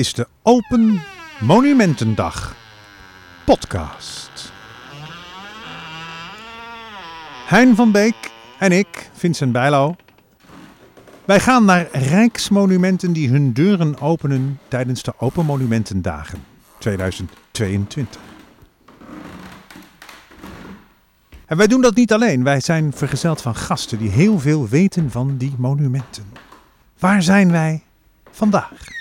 is de Open Monumentendag podcast. Hein van Beek en ik, Vincent Bijlo. Wij gaan naar rijksmonumenten die hun deuren openen tijdens de Open Monumentendagen 2022. En wij doen dat niet alleen. Wij zijn vergezeld van gasten die heel veel weten van die monumenten. Waar zijn wij vandaag?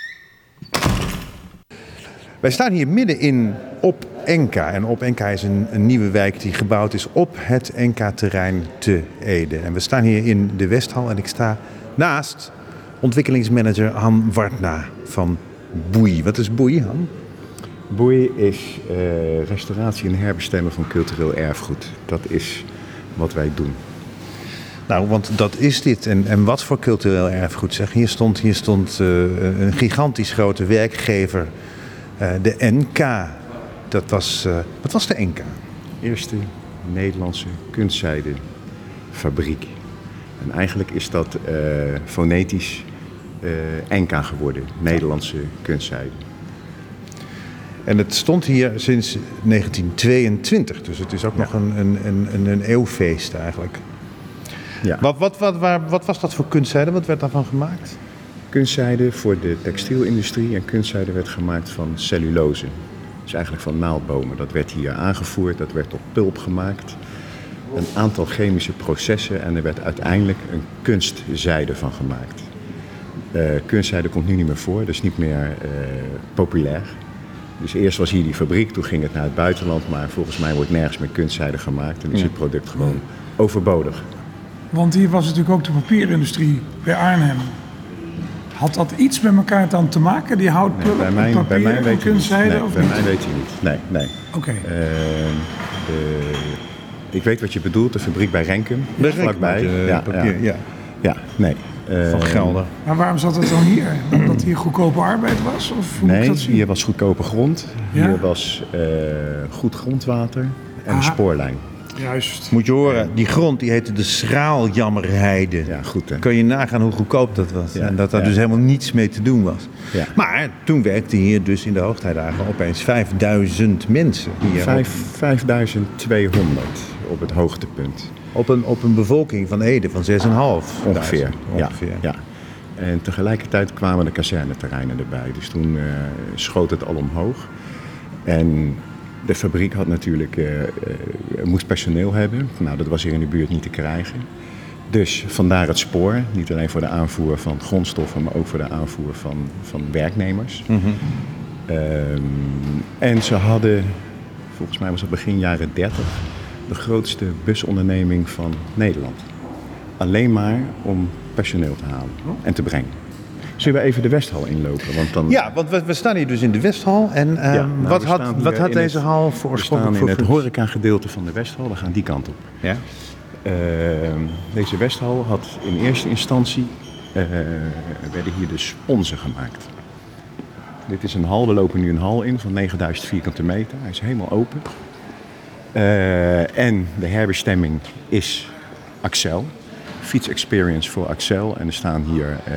Wij staan hier midden in Op Enka. En Op Enka is een, een nieuwe wijk die gebouwd is op het Enka-terrein te Ede. En we staan hier in de Westhal en ik sta naast ontwikkelingsmanager Han Wartna van Boei. Wat is Boei, Han? Boei is uh, restauratie en herbestemmen van cultureel erfgoed. Dat is wat wij doen. Nou, want dat is dit. En, en wat voor cultureel erfgoed zeg. Hier stond, hier stond uh, een gigantisch grote werkgever, de NK. Dat was, wat was de NK? Eerste Nederlandse kunstzijdefabriek. En eigenlijk is dat fonetisch NK geworden, Nederlandse kunstzijde. En het stond hier sinds 1922, dus het is ook ja. nog een, een, een, een eeuwfeest eigenlijk. Ja. Wat, wat, wat, waar, wat was dat voor kunstzijde? Wat werd daarvan gemaakt? Kunstzijde voor de textielindustrie en kunstzijde werd gemaakt van cellulose. Dus eigenlijk van naaldbomen. Dat werd hier aangevoerd, dat werd tot pulp gemaakt. Een aantal chemische processen en er werd uiteindelijk een kunstzijde van gemaakt. Uh, kunstzijde komt nu niet meer voor, dus niet meer uh, populair. Dus eerst was hier die fabriek, toen ging het naar het buitenland, maar volgens mij wordt nergens meer kunstzijde gemaakt en is het product gewoon overbodig. Want hier was natuurlijk ook de papierindustrie bij Arnhem. Had dat iets met elkaar dan te maken, die houtpulp, nee, bij papier bij mij weet kunstzijde? Nee, of bij niet? mij weet je niet. Nee, nee. Oké. Okay. Uh, ik weet wat je bedoelt, de fabriek bij Renkum. Bij vlakbij. Uh, ja, papier, ja. ja. nee. Van Gelder. Maar waarom zat het dan hier? Omdat hier goedkope arbeid was? Of hoe nee, dat hier was goedkope grond. Ja? Hier was uh, goed grondwater en een spoorlijn. Juist. Moet je horen, die grond die heette de Schraaljammerheide. Ja, goed hè. Kun je nagaan hoe goedkoop dat was. Ja, en dat daar ja. dus helemaal niets mee te doen was. Ja. Maar toen werkten hier dus in de hoogtijdagen opeens 5000 mensen. Hier Vijf, 5200 op het hoogtepunt. op, een, op een bevolking van Ede van 6,5. Ongeveer. Ongeveer. Ja, ja. En tegelijkertijd kwamen de kazerneterreinen erbij. Dus toen uh, schoot het al omhoog. En de fabriek had natuurlijk, uh, uh, moest personeel hebben. Nou, dat was hier in de buurt niet te krijgen. Dus vandaar het spoor. Niet alleen voor de aanvoer van grondstoffen, maar ook voor de aanvoer van, van werknemers. Mm -hmm. um, en ze hadden, volgens mij was het begin jaren 30, de grootste busonderneming van Nederland. Alleen maar om personeel te halen en te brengen. Zullen we even de Westhal inlopen? Want dan... Ja, want we, we staan hier dus in de Westhal. En uh, ja, nou, wat had, wat had deze het, hal voor oorspronkelijk We staan in het horeca-gedeelte van de Westhal. We gaan die kant op. Ja. Uh, deze Westhal had in eerste instantie... Uh, werden hier de sponsen gemaakt. Dit is een hal. We lopen nu een hal in van 9000 vierkante meter. Hij is helemaal open. Uh, en de herbestemming is Axel. Fiets Experience voor Axel. En er staan hier uh,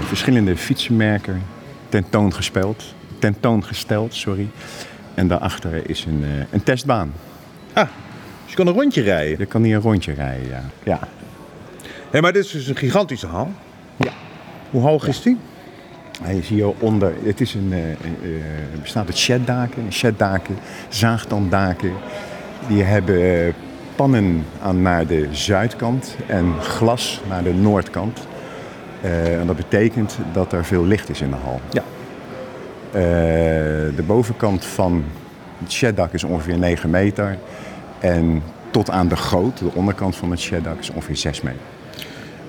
verschillende fietsenmerken tentoongesteld. Tentoongesteld, sorry. En daarachter is een, uh, een testbaan. Ah, dus je kan een rondje rijden? Je kan hier een rondje rijden, ja. ja. Hey, maar dit is dus een gigantische hal. Ja. Hoe hoog ja. is die? Hij is hieronder. Het is een, bestaat uit sheddaken. Sheddaken, zaagtanddaken. Die hebben pannen aan naar de zuidkant en glas naar de noordkant. Uh, en dat betekent dat er veel licht is in de hal. Ja. Uh, de bovenkant van het sheddak is ongeveer 9 meter. En tot aan de goot, de onderkant van het sheddak, is ongeveer 6 meter.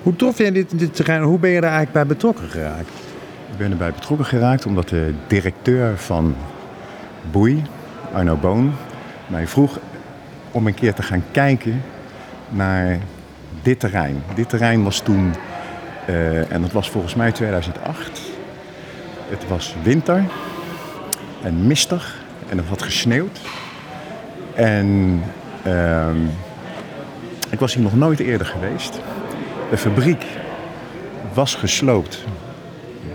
Hoe trof jij dit, dit terrein? Hoe ben je er eigenlijk bij betrokken geraakt? Ik ben erbij betrokken geraakt omdat de directeur van Boei, Arno Boon, mij vroeg om een keer te gaan kijken naar dit terrein. Dit terrein was toen, uh, en dat was volgens mij 2008. Het was winter en mistig en het had gesneeuwd. En uh, ik was hier nog nooit eerder geweest. De fabriek was gesloopt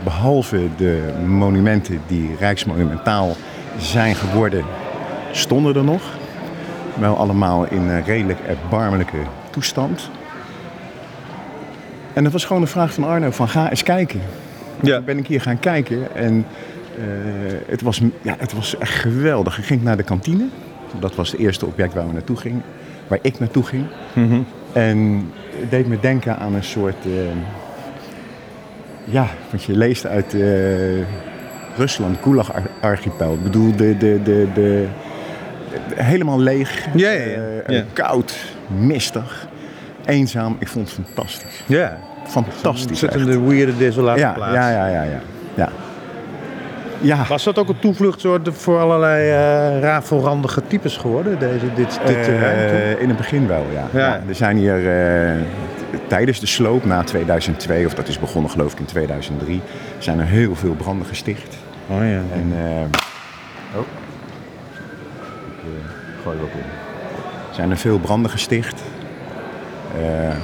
behalve de monumenten die rijksmonumentaal zijn geworden, stonden er nog. Wel allemaal in een redelijk erbarmelijke toestand. En dat was gewoon een vraag van Arno van ga eens kijken. Ja. Toen ben ik hier gaan kijken en eh, het, was, ja, het was echt geweldig. Ik ging naar de kantine. Dat was het eerste object waar we naartoe gingen. Waar ik naartoe ging. En het deed me denken aan een soort... eh, ja, wat je leest uit eh, Rusland, Gulag-archipel. Ik bedoel, de, de, de, de, helemaal leeg. Koud, mistig, eenzaam. Ik vond het fantastisch. Ja. Fantastisch. echt. Ontzettende weirde desolate Ja, plaats. ja, ja, ja, ja. ja. Ja, Was dat ook een toevluchtsoord voor allerlei eh rafelrandige types geworden, deze, dit, dit toen? in het begin wel, ja. Ja. Ja, er zijn hier tijdens de sloop na 2002, of dat is begonnen geloof ik in 2003, zijn er heel veel branden gesticht. Oh ja. En, eh, oh. Ik gooi op in. Zijn er veel branden gesticht. Eh,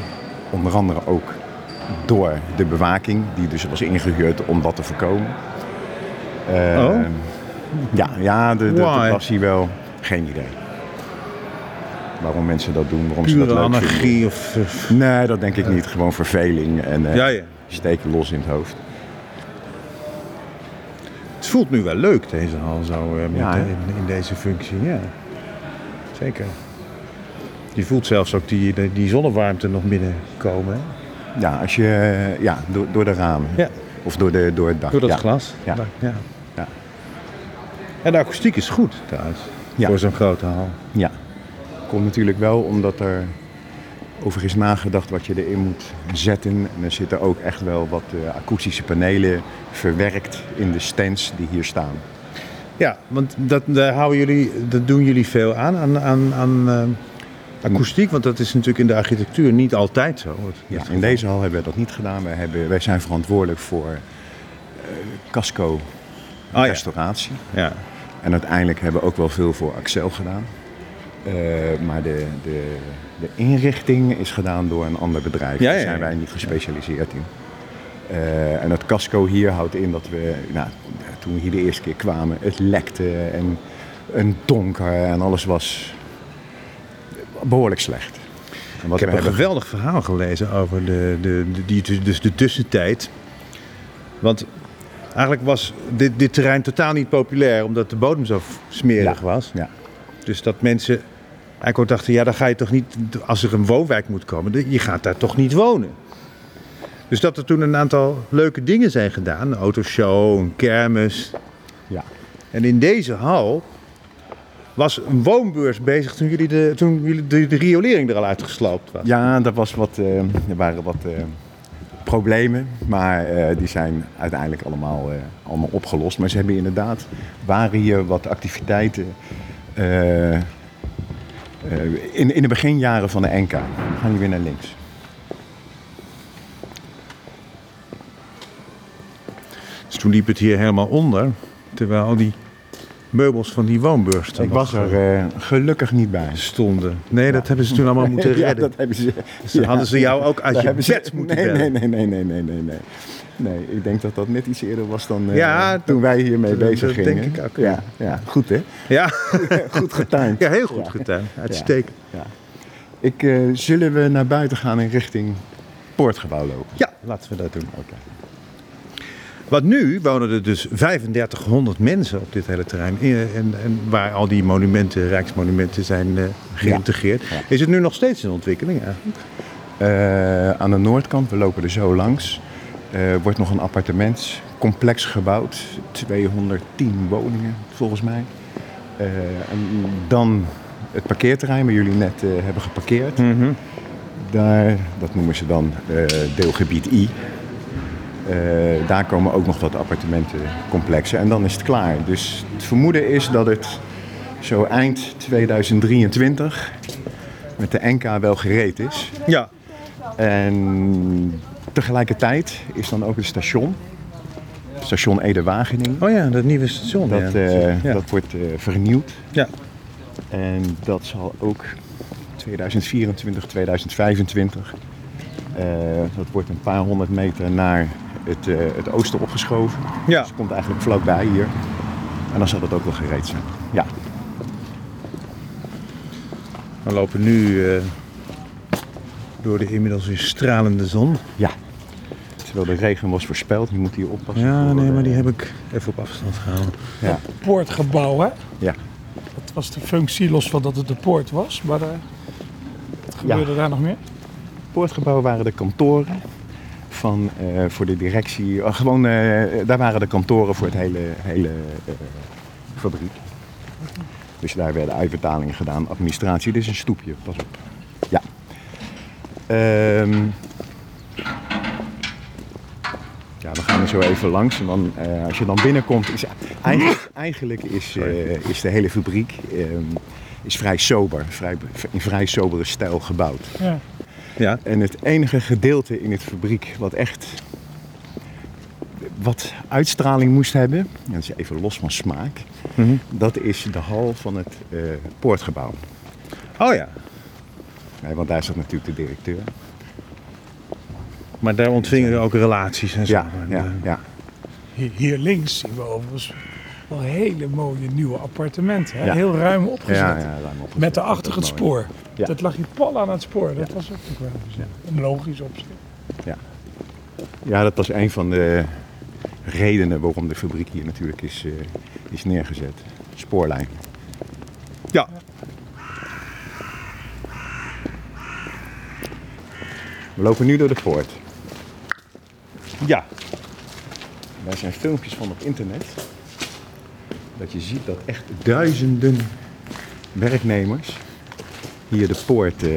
onder andere ook door de bewaking, die dus was ingehuurd om dat te voorkomen. Eh, Oh. Ja, ja de, de, Why? hier wel geen idee. Waarom mensen dat doen, waarom ze dat Pure leuk vinden. anarchie of... of- Nee, dat denk ik niet. Gewoon verveling en eh, Ja, ja. steken los in het hoofd. Het voelt nu wel leuk, deze hal, zo, met, Ja, in, in deze functie. Ja, zeker. Je voelt zelfs ook die, die, zonnewarmte nog binnenkomen. Hè? Ja, als je, ja door, door de ramen. Ja. Of door, de, door het dak. Door dat ja. glas. Ja. ja. Ja. En de akoestiek is goed trouwens. Voor zo'n grote hal. Ja. Komt natuurlijk wel omdat er over is nagedacht wat je erin moet zetten. En er zitten ook echt wel wat eh, akoestische panelen verwerkt in de stands die hier staan. Ja, want dat, daar houden jullie, dat doen jullie veel aan, aan, aan, aan eh, akoestiek. Want dat is natuurlijk in de architectuur niet altijd zo. Ja, in deze hal hebben we dat niet gedaan. Wij, hebben, wij zijn verantwoordelijk voor eh casco Oh ja. restauratie. Ja. En uiteindelijk hebben we ook wel veel voor Axel gedaan. Eh, maar de, de, de inrichting is gedaan door een ander bedrijf. Ja, Daar zijn wij niet gespecialiseerd in. Eh, en het casco hier houdt in dat we, nou, toen we hier de eerste keer kwamen, het lekte en een donker en alles was behoorlijk slecht. En wat Ik heb een geweldig verhaal gelezen over de, de, de, die, dus de tussentijd. Want eigenlijk was dit, dit terrein totaal niet populair omdat de bodem zo smerig Ja. was. Ja. Dus dat mensen eigenlijk ook dachten, ja dan ga je toch niet, als er een woonwijk moet komen, je gaat daar toch niet wonen. Dus dat er toen een aantal leuke dingen zijn gedaan. Een autoshow, een kermis. Ja. En in deze hal was een woonbeurs bezig toen, jullie de, toen jullie de, de riolering er al uitgesloopt was. Ja, dat was wat, eh, er waren wat eh, problemen, maar eh, die zijn uiteindelijk allemaal, eh, allemaal opgelost. Maar ze hebben inderdaad, waren hier wat activiteiten eh, eh, in, in de beginjaren van de NK. We gaan hier weer naar links. Dus toen liep het hier helemaal onder. Terwijl al die meubels van die woonbeurs Ik was er eh, gelukkig niet bij. stonden. Nee, dat hebben ze toen allemaal moeten Ja, redden. dat hebben ze. Dus hadden ze jou ook uit je ze- bed moeten nee, bellen. nee, nee, nee, nee, nee, nee, nee. Ik denk dat dat net iets eerder was dan eh, Ja, toen dat- wij hiermee dat- bezig dat gingen. denk ik ook, Ja, ja, goed hè? Ja, Goed getimed. ja heel goed gedaan. Uitstekend. Ja. Ik, eh, zullen we naar buiten gaan in richting Poortgebouw lopen? Ja, laten we dat doen. Oké. Want nu wonen er dus 3500 mensen op dit hele terrein. In- En, en waar al die monumenten, rijksmonumenten zijn eh, geïntegreerd. Ja. Is het nu nog steeds in ontwikkeling eigenlijk? Eh, aan de noordkant, we lopen er zo langs, eh, wordt nog een appartementscomplex gebouwd. 210 woningen volgens mij. Eh, en dan het parkeerterrein waar jullie net eh, hebben geparkeerd. Daar, dat noemen ze dan eh, deelgebied I. Eh, daar komen ook nog wat appartementencomplexen en dan is het klaar. Dus het vermoeden is dat het zo eind 2023 met de NK wel gereed is. Ja. En tegelijkertijd is dan ook het station, station Ede-Wageningen. Oh ja, dat nieuwe station. Dat, ja. eh, ja. dat wordt eh, vernieuwd. ja. En dat zal ook 2024, 2025. eh, dat wordt een paar honderd meter naar het, eh, het oosten opgeschoven. Ja. Dus het komt eigenlijk vlakbij hier. En dan zal het ook wel gereed zijn. Ja. We lopen nu eh, door de inmiddels weer stralende zon. ja. Terwijl de regen was voorspeld, je moet hier oppassen. Ja, voor, nee, eh, maar die heb ik even op afstand gehouden. Ja, Poortgebouw, hè? ja. Dat was de functie, los van dat het de poort was. Maar daar, wat gebeurde daar nog meer? Poortgebouw waren de kantoren van, eh, voor de directie. eh, gewoon, eh, daar waren de kantoren voor het hele, hele eh, fabriek. Dus daar werden uitbetalingen gedaan, administratie. Dit is een stoepje, pas op. Ja. Ehm, ja, we gaan er zo even langs. En dan, eh, als je dan binnenkomt, is eigenlijk, eigenlijk is, eh, is de hele fabriek ehm, is vrij sober, vrij, in vrij sobere stijl gebouwd. Ja. Ja. En het enige gedeelte in het fabriek wat echt wat uitstraling moest hebben, en dat is even los van smaak, dat is de hal van het eh, poortgebouw. Oh ja, Nee, want daar zat natuurlijk de directeur. maar daar ontvingen we ook relaties en zo. Ja, En, ja, eh, ja. Hier, hier links zien we overigens wel hele mooie nieuwe appartementen. Hè? Heel ruim opgezet. Ja, ja, ruim opgezet. Met daarachter Dat het is mooi. Ja. Dat lag hier pal aan het spoor. Dat was ook wel een logisch opzet. Ja. ja, dat was een van de redenen waarom de fabriek hier natuurlijk is, eh, is neergezet. Spoorlijn. ja. We lopen nu door de poort. ja. Daar zijn filmpjes van op internet. Dat je ziet dat echt duizenden werknemers hier de poort eh,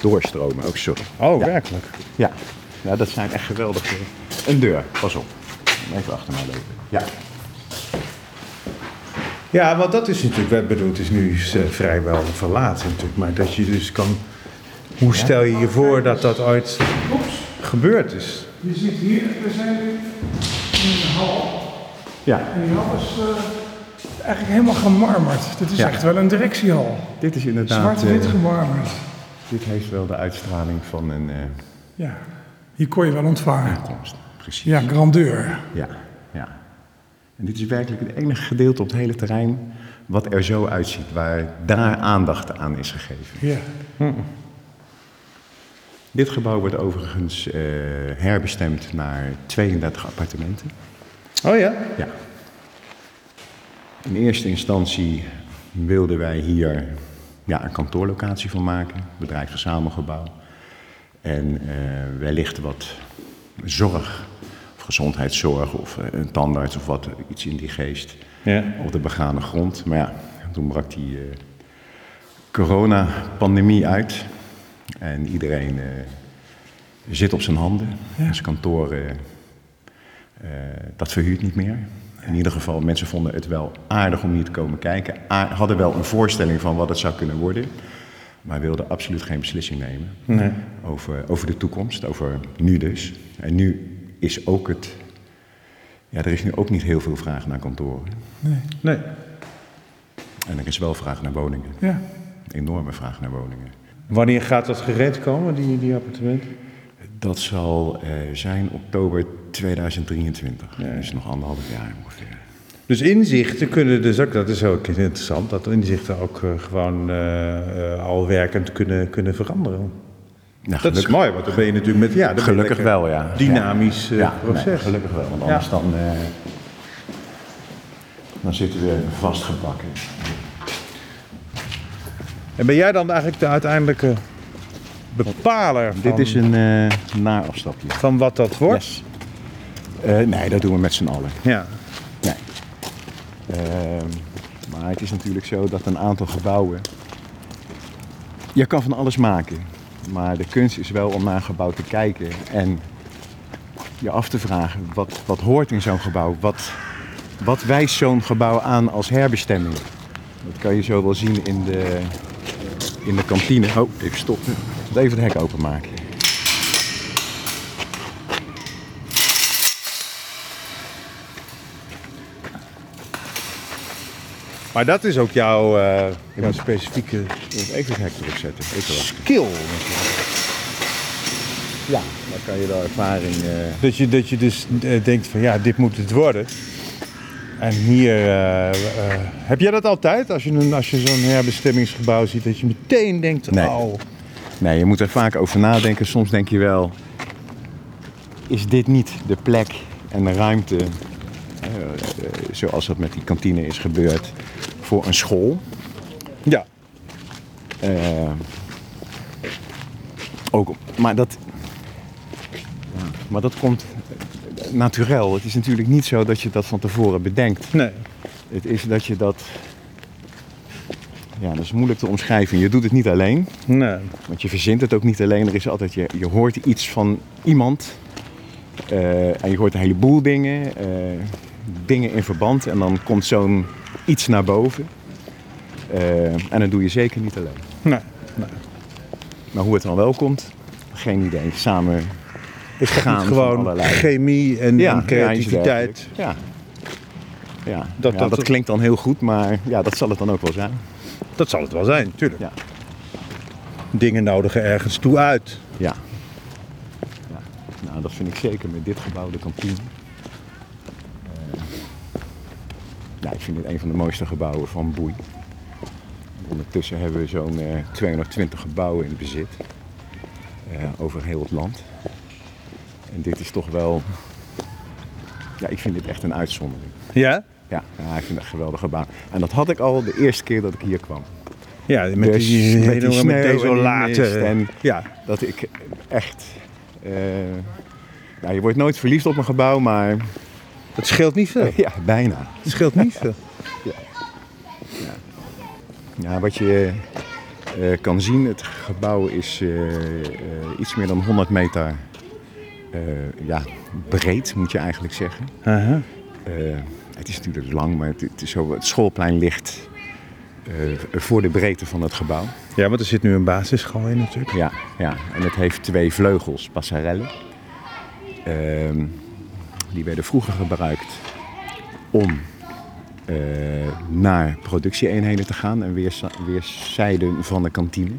doorstromen. Ook sorry. Oh, Ja. werkelijk. Ja. ja, dat zijn echt geweldige. Een deur, pas op. Even achter mij lopen. Ja. Ja, want dat is natuurlijk, ik bedoel, het is nu eh, vrijwel verlaten natuurlijk, maar dat je dus kan, hoe stel je je voor dat dat ooit gebeurd is? Je ziet hier, we zijn nu in de hal. ja. En die hal is eh, eigenlijk helemaal gemarmerd. Dit is Ja. echt wel een directiehal. Dit is inderdaad. Zwart-wit eh, gemarmerd. dit heeft wel de uitstraling van een eh Ja, hier kon je wel ontvangen. Precies. Ja, grandeur. Ja, ja. En dit is werkelijk het enige gedeelte op het hele terrein wat er zo uitziet, waar daar aandacht aan is gegeven. Ja. Dit gebouw wordt overigens eh, herbestemd naar 32 appartementen. Oh ja? Ja. In eerste instantie wilden wij hier ja, een kantoorlocatie van maken, bedrijfsverzamelgebouw. En eh, wellicht wat zorg, of gezondheidszorg, of eh, een tandarts of wat, iets in die geest, Ja. op de begane grond. Maar ja, toen brak die eh coronapandemie uit. En iedereen zit op zijn handen. Ons kantoor, eh, eh, dat verhuurt niet meer. In ieder geval, mensen vonden het wel aardig om hier te komen kijken. A- hadden wel een voorstelling van wat het zou kunnen worden. Maar wilden absoluut geen beslissing nemen Nee. over, over de toekomst, over nu dus. En nu is ook het... Ja, er is nu ook niet heel veel vraag naar kantoren. Nee. En er is wel vraag naar woningen. Ja. Enorme vraag naar woningen. Wanneer gaat dat gereed komen, die, die appartement? Dat zal eh, zijn oktober 2023. Dus nog anderhalf jaar ongeveer. Dus inzichten kunnen dus ook, dat is ook interessant, dat inzichten ook eh, gewoon eh, al werkend kunnen, kunnen veranderen. Nou, Dat is mooi, want dan ben je natuurlijk met, ja, Gelukkig wel, ja. Dynamisch eh, ja, proces. nee, gelukkig wel, want anders dan, dan zitten we vastgebakken. En ben jij dan eigenlijk de uiteindelijke bepaler van, Dit is een eh naafstapje. van wat dat wordt? Yes. Eh, nee, dat doen we met z'n allen. Ja. Nee. Ehm, maar het is natuurlijk zo dat een aantal gebouwen. Je kan van alles maken. Maar de kunst is wel om naar een gebouw te kijken en je af te vragen wat, wat hoort in zo'n gebouw. Wat, wat wijst zo'n gebouw aan als herbestemming? Dat kan je zo wel zien in de, in de kantine. Oh, even stoppen. Even het hek openmaken. Maar dat is ook jouw, eh, jouw specifieke Even het hek erop zetten. Even skill. Ja, dan kan je de ervaring... eh, Dat je, dat je dus eh, denkt van ja, dit moet het worden. En hier, eh, eh, heb jij dat altijd? Als je, een, als je zo'n herbestemmingsgebouw ziet, dat je meteen denkt, Nee. oh, Nee, je moet er vaak over nadenken. Soms denk je wel, is dit niet de plek en de ruimte, eh, zoals dat met die kantine is gebeurd, voor een school? ja. Eh, ook, maar dat, ja, maar dat komt naturel. Het is natuurlijk niet zo dat je dat van tevoren bedenkt. Nee. Het is dat je dat, ja, dat is moeilijk te omschrijven. Je doet het niet alleen. nee. Want je verzint het ook niet alleen. Er is altijd, je, je hoort iets van iemand. eh, en je hoort een heleboel dingen. eh, dingen in verband. En dan komt zo'n iets naar boven. Eh, en dat doe je zeker niet alleen. nee. Maar hoe het dan wel komt, geen idee. Samen Is dat gaan niet van gewoon allerlei. chemie en, en creativiteit? Ja. Dat, ja, dat- dat, klinkt dan heel goed, maar ja, dat zal het dan ook wel zijn. Dat zal het wel zijn, natuurlijk. Ja. Dingen nodigen ergens toe uit. Ja. ja. Nou, dat vind ik zeker met dit gebouw, de kantine. Eh, ja, ik vind het een van de mooiste gebouwen van Boei. Ondertussen hebben we zo'n eh, 220 gebouwen in bezit. eh, over heel het land. En dit is toch wel... Ja, ik vind dit echt een uitzondering. Ja? Ja, ja ik vind het een geweldig gebouw. En dat had ik al de eerste keer dat ik hier kwam. Ja, met Dus die, met die sneeuw en Ja, dat ik echt. eh, ja, je wordt nooit verliefd op een gebouw, maar het scheelt niet veel. ja, bijna. Het scheelt niet veel. Ja, wat je eh, kan zien, het gebouw is eh, iets meer dan 100 meter ja, breed, moet je eigenlijk zeggen. Aha. Het is natuurlijk lang, maar het, het, is zo, het schoolplein ligt eh, voor de breedte van het gebouw. Ja, want er zit nu een basisschool in natuurlijk. Ja, ja, en het heeft twee vleugels, passarellen. Ehm, die werden vroeger gebruikt om eh, naar productieeenheden te gaan en weerza- weerszijden van de kantine.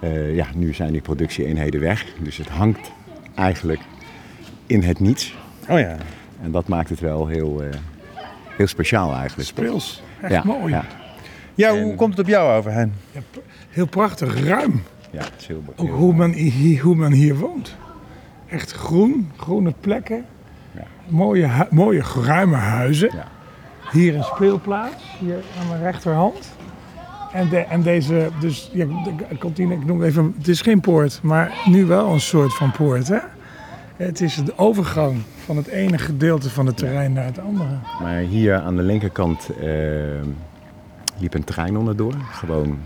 Eh, ja, nu zijn die productieeenheden weg, dus het hangt eigenlijk in het niets. Oh ja. En dat maakt het wel heel, eh, heel speciaal eigenlijk. Speels. Echt ja, mooi. Ja, Ja, En- hoe komt het op jou over, Hen? Ja, heel prachtig, ruim. ja, het is heel, Ook heel- hoe men, hier, hoe men hier woont. Echt groen, groene plekken. Ja. Mooie, hu- mooie ruime huizen. Ja. Hier een speelplaats, hier aan mijn rechterhand. En, de, en deze, dus ja, de kantine, ik noem het even, het is geen poort, maar nu wel een soort van poort. Hè? Het is de overgang van het ene gedeelte van het terrein naar het andere. Maar hier aan de linkerkant eh, liep een trein onderdoor. Gewoon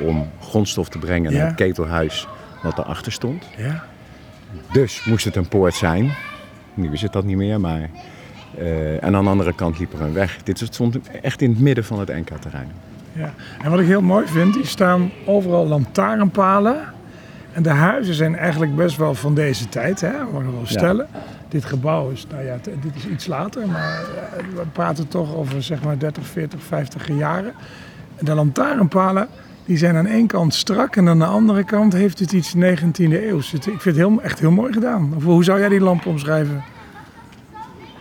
om grondstof te brengen naar Ja. het ketelhuis wat erachter stond. Ja? Dus moest het een poort zijn. Nu is het dat niet meer, maar... eh, en aan de andere kant liep er een weg. Dit stond echt in het midden van het NK-terrein. Ja. En wat ik heel mooi vind, hier staan overal lantaarnpalen. En de huizen zijn eigenlijk best wel van deze tijd, hè? we mogen wel stellen. Dit gebouw is, nou ja, dit is iets later, maar eh, we praten toch over zeg maar 30, 40, 50 jaren. En de lantaarnpalen, die zijn aan één kant strak en aan de andere kant heeft het iets 19e eeuws. Ik vind het heel, echt heel mooi gedaan. Of hoe zou jij die lamp omschrijven?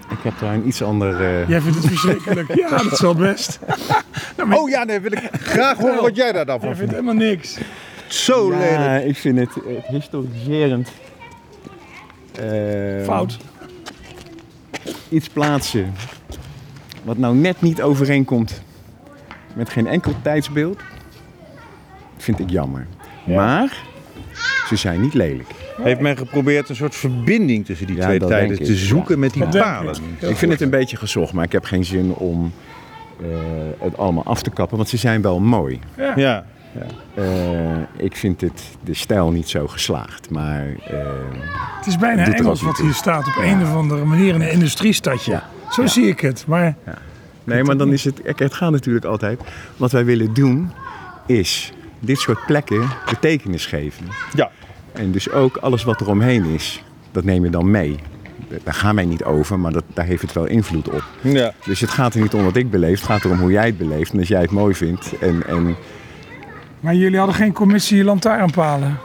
Ik heb daar een iets ander... eh, Jij vindt het verschrikkelijk. Ja, dat zal best. Nou, maar Oh ja, nee, wil ik graag horen wat jij daar dan jij van vindt vindt. helemaal niks. Zo lelijk. ja, ik vind het, het historiserend. eh, Fout. iets plaatsen wat nou net niet overeenkomt met geen enkel tijdsbeeld, vind ik jammer. Maar ze zijn niet lelijk. Heeft men geprobeerd een soort verbinding tussen die Ja, twee tijden te zoeken ja. met die palen? ik vind het een beetje gezocht, maar ik heb geen zin om eh, het allemaal af te kappen, want ze zijn wel mooi. Ja. Ja. Eh, ik vind het, de stijl niet zo geslaagd, maar eh, Het is bijna Engels wat hier staat op een of andere manier in een industriestadje. Ja. Zo Ja. zie ik het. Maar Nee, maar dan is het. kijk, Het gaat natuurlijk altijd. Wat wij willen doen is dit soort plekken betekenis geven. Ja. En dus ook alles wat er omheen is, dat neem je dan mee. Daar gaan wij niet over, maar dat, daar heeft het wel invloed op. Ja. Dus het gaat er niet om wat ik beleef, het gaat erom hoe jij het beleeft. En als jij het mooi vindt. En, en Maar jullie hadden geen commissie lantaarnpalen.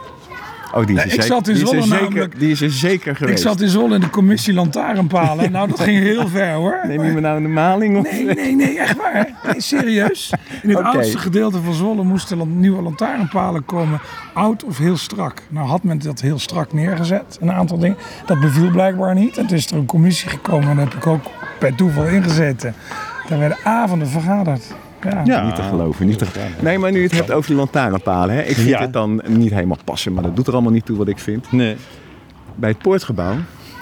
Oh, die is, ik zeker, zat in die is er Zwolle zeker, namelijk. die is er zeker Ik geweest. zat in Zwolle in de commissie Lantaarnpalen. Nou, dat ging heel ver hoor. Neem je me nou in de maling? Of? Nee, nee, nee, echt waar. Nee, serieus. In het oudste gedeelte van Zwolle moesten nieuwe lantaarnpalen komen. Oud of heel strak. Nou had men dat heel strak neergezet. Een aantal dingen. Dat beviel blijkbaar niet. En toen is er een commissie gekomen. En daar heb ik ook per toeval ingezeten. Daar werden avonden vergaderd. Ja. Ja. Niet te geloven. Niet te... Nee, maar nu je het hebt over die lantaarnpalen. Hè? Ik vind Ja. het dan niet helemaal passen, maar dat doet er allemaal niet toe wat ik vind. Nee. Bij het poortgebouw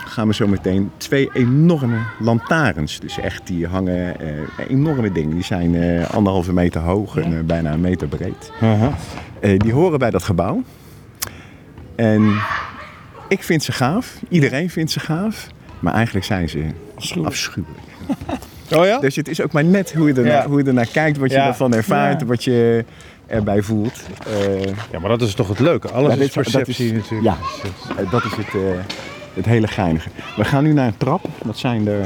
gaan we zo meteen twee enorme lantaarns. Dus echt, die hangen eh, enorme dingen. Die zijn eh, anderhalve meter hoog en eh, bijna een meter breed. Eh, die horen bij dat gebouw. En ik vind ze gaaf. Iedereen vindt ze gaaf. Maar eigenlijk zijn ze afschuwelijk. Oh ja? Dus het is ook maar net hoe je ernaar, Ja. hoe je ernaar kijkt, wat je Ja. ervan ervaart, Ja. wat je erbij voelt. Eh, Ja, maar dat is toch het leuke. Alles Ja, is perceptie is- natuurlijk. ja. dat is het, eh, het hele geinige. We gaan nu naar een trap. Dat zijn er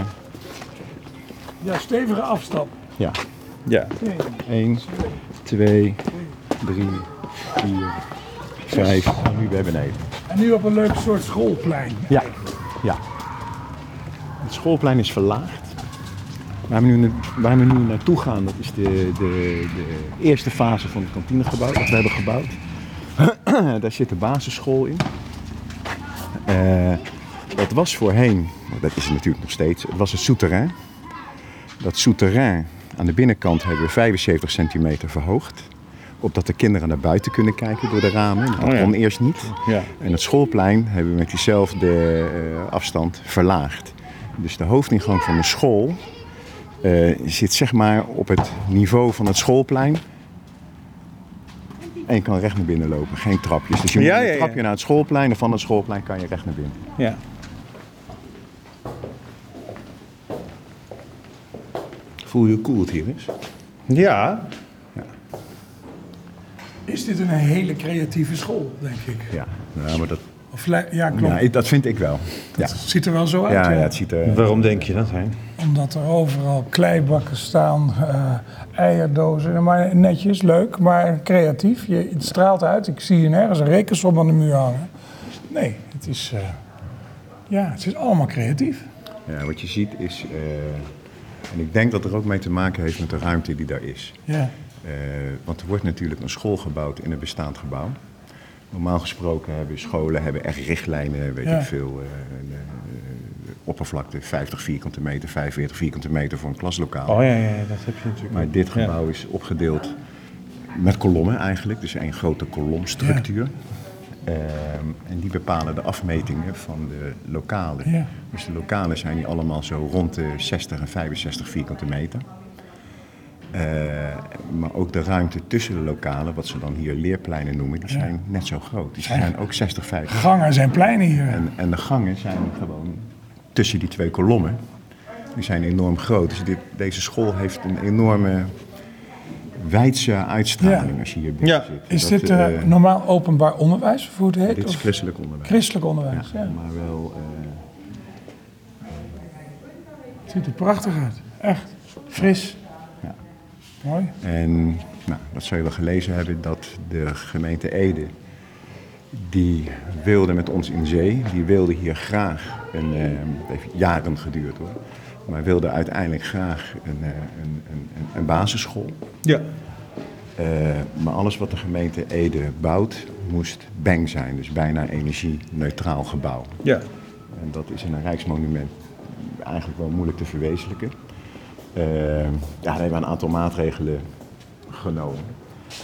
Ja, stevige afstand. ja, Ja. 1, 2, 3, 4, 5. En nu bij beneden. En nu op een leuk soort schoolplein. Ja, ja. Het schoolplein is verlaagd. Waar we nu, waar we nu naartoe gaan, dat is de, de, de eerste fase van het kantinegebouw dat we hebben gebouwd. Daar zit de basisschool in. Eh, dat was voorheen, dat is het natuurlijk nog steeds, het was het souterrain. Dat souterrain aan de binnenkant hebben we 75 centimeter verhoogd. Opdat de kinderen naar buiten kunnen kijken door de ramen. Dat Oh ja. kon eerst niet. Ja. En het schoolplein hebben we met diezelfde eh, afstand verlaagd. Dus de hoofdingang van de school eh, zit zeg maar op het niveau van het schoolplein. En je kan recht naar binnen lopen, geen trapjes. Dus je moet Ja, met ja, een ja. trapje naar het schoolplein en van het schoolplein kan je recht naar binnen. ja. Voel je hoe cool het hier is? Ja. Is dit een hele creatieve school, denk ik. Ja, nou, maar dat, Of, ja, klopt. ja, dat vind ik wel. Ja, Het ziet er wel zo uit. ja, ja. ja, het ziet er... Waarom denk je dat, Hein? Omdat er overal kleibakken staan, eh, eierdozen. Maar netjes, leuk, maar creatief. Je, het straalt uit. Ik zie hier nergens een rekensom aan de muur hangen. Nee, het is, eh, ja, het is allemaal creatief. Ja, wat je ziet is... eh, en ik denk dat het er ook mee te maken heeft met de ruimte die daar is. Ja. Want er wordt natuurlijk een school gebouwd in een bestaand gebouw. Normaal gesproken hebben scholen hebben echt richtlijnen, weet Ja. ik veel, eh, oppervlakte 50 vierkante meter, 45 vierkante meter voor een klaslokaal. Oh ja, ja, dat heb je natuurlijk. Maar dit gebouw is opgedeeld met kolommen eigenlijk, dus één grote kolomstructuur. Ehm, en die bepalen de afmetingen van de lokalen. Ja. Dus de lokalen zijn hier allemaal zo rond de 60 en 65 vierkante meter. Eh, maar ook de ruimte tussen de lokalen, wat ze dan hier leerpleinen noemen, die zijn net zo groot. Die zijn ook 60, 50. Gangen zijn pleinen hier. En, en de gangen zijn gewoon tussen die twee kolommen. Die zijn enorm groot. Dus dit, deze school heeft een enorme wijdse uitstraling Ja. als je hier binnen Ja. zit. Is Dat, dit eh, eh, normaal openbaar onderwijs, of hoe het heet? dit is Of christelijk onderwijs. christelijk onderwijs, ja. Maar wel... eh, Het ziet er prachtig uit. Echt. Fris. Ja. Mooi. En nou, dat zou je wel gelezen hebben dat de gemeente Ede, die wilde met ons in zee, die wilde hier graag, een, eh, het heeft jaren geduurd hoor, maar wilde uiteindelijk graag een, eh, een, een, een, basisschool. Ja. Eh, maar alles wat de gemeente Ede bouwt, moest bang zijn, dus bijna energie-neutraal gebouw. Ja. En dat is in een rijksmonument eigenlijk wel moeilijk te verwezenlijken. Ja, daar hebben we een aantal maatregelen genomen.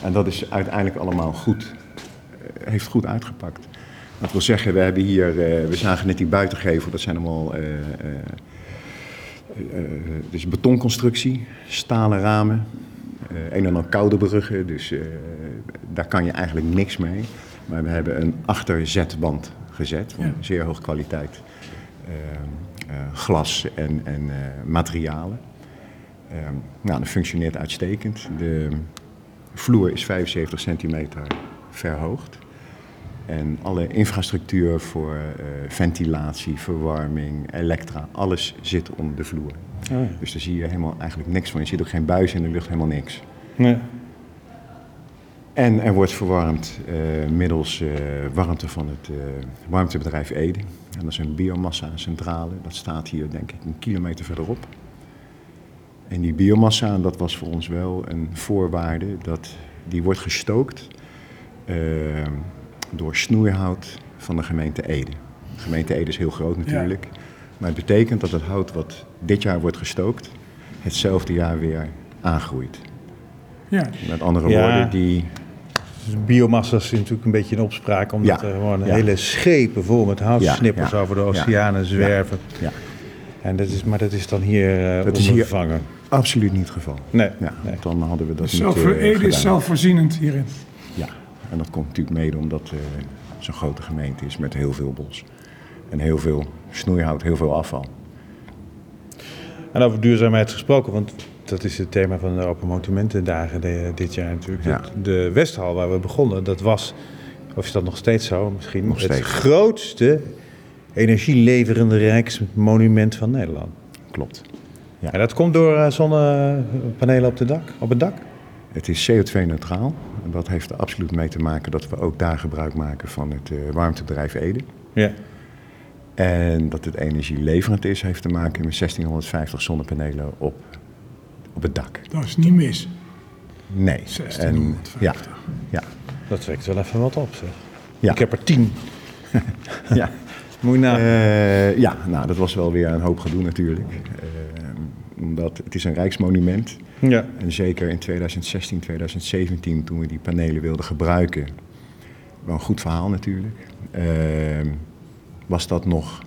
En dat is uiteindelijk allemaal goed, heeft goed uitgepakt. Dat wil zeggen, we hebben hier, eh, we zagen net die buitengevel, dat zijn allemaal, dus betonconstructie, stalen ramen, een en al koude bruggen, dus daar kan je eigenlijk niks mee. Maar we hebben een achterzetband gezet van Ja. zeer hoge kwaliteit. eh, eh, glas en, en materialen. Eh, nou, dat functioneert uitstekend. De vloer is 75 centimeter verhoogd. En alle infrastructuur voor eh, ventilatie, verwarming, elektra, alles zit onder de vloer. Oh, ja. Dus daar zie je helemaal eigenlijk niks van. Je ziet ook geen buis in de lucht, helemaal niks. Nee. En er wordt verwarmd eh, middels eh, warmte van het warmtebedrijf Ede. En dat is een biomassa-centrale. Dat staat hier denk ik een kilometer verderop. En die biomassa, dat was voor ons wel een voorwaarde, dat die wordt gestookt door snoeihout van de gemeente Ede. De gemeente Ede is heel groot natuurlijk. Maar het betekent dat het hout wat dit jaar wordt gestookt, hetzelfde jaar weer aangroeit. Ja, Met andere Ja. woorden, die Dus biomassa is natuurlijk een beetje in opspraak, omdat Ja, er gewoon ja. hele schepen vol met houtsnippers Ja, ja. over de Ja. oceanen zwerven. Ja, En dat is, maar dat is dan hier uh, Dat is hier- ondervangen. absoluut niet het geval. Nee, Ja, nee. dan hadden we dat dus niet zelf, eh, Ede is zelfvoorzienend hierin. Ja, en dat komt natuurlijk mede omdat eh, het zo'n grote gemeente is met heel veel bos. En heel veel snoeihout, heel veel afval. En over duurzaamheid gesproken, want dat is het thema van de Open Monumentendagen de- dit jaar natuurlijk. Ja. De Westhal waar we begonnen, dat was, of is dat nog steeds zo misschien, Nog het grootste energieleverende rijksmonument van Nederland. Klopt. En dat komt door eh, zonnepanelen op, de dak, op het dak? Het is CO2-neutraal. En dat heeft er absoluut mee te maken dat we ook daar gebruik maken van het eh, warmtebedrijf Ede. Ja. En dat het energieleverend is, heeft te maken met 1650 zonnepanelen op, op het dak. Dat is niet mis. Nee. 1650. En, ja, ja, Dat wekt wel even wat op, zeg. Ja. Ik heb er tien. ja. Moet. Eh, ja, nou, dat was wel weer een hoop gedoe natuurlijk. Eh, omdat het is een rijksmonument. Ja. En zeker in 2016, 2017, toen we die panelen wilden gebruiken, wel een goed verhaal natuurlijk, eh, was dat nog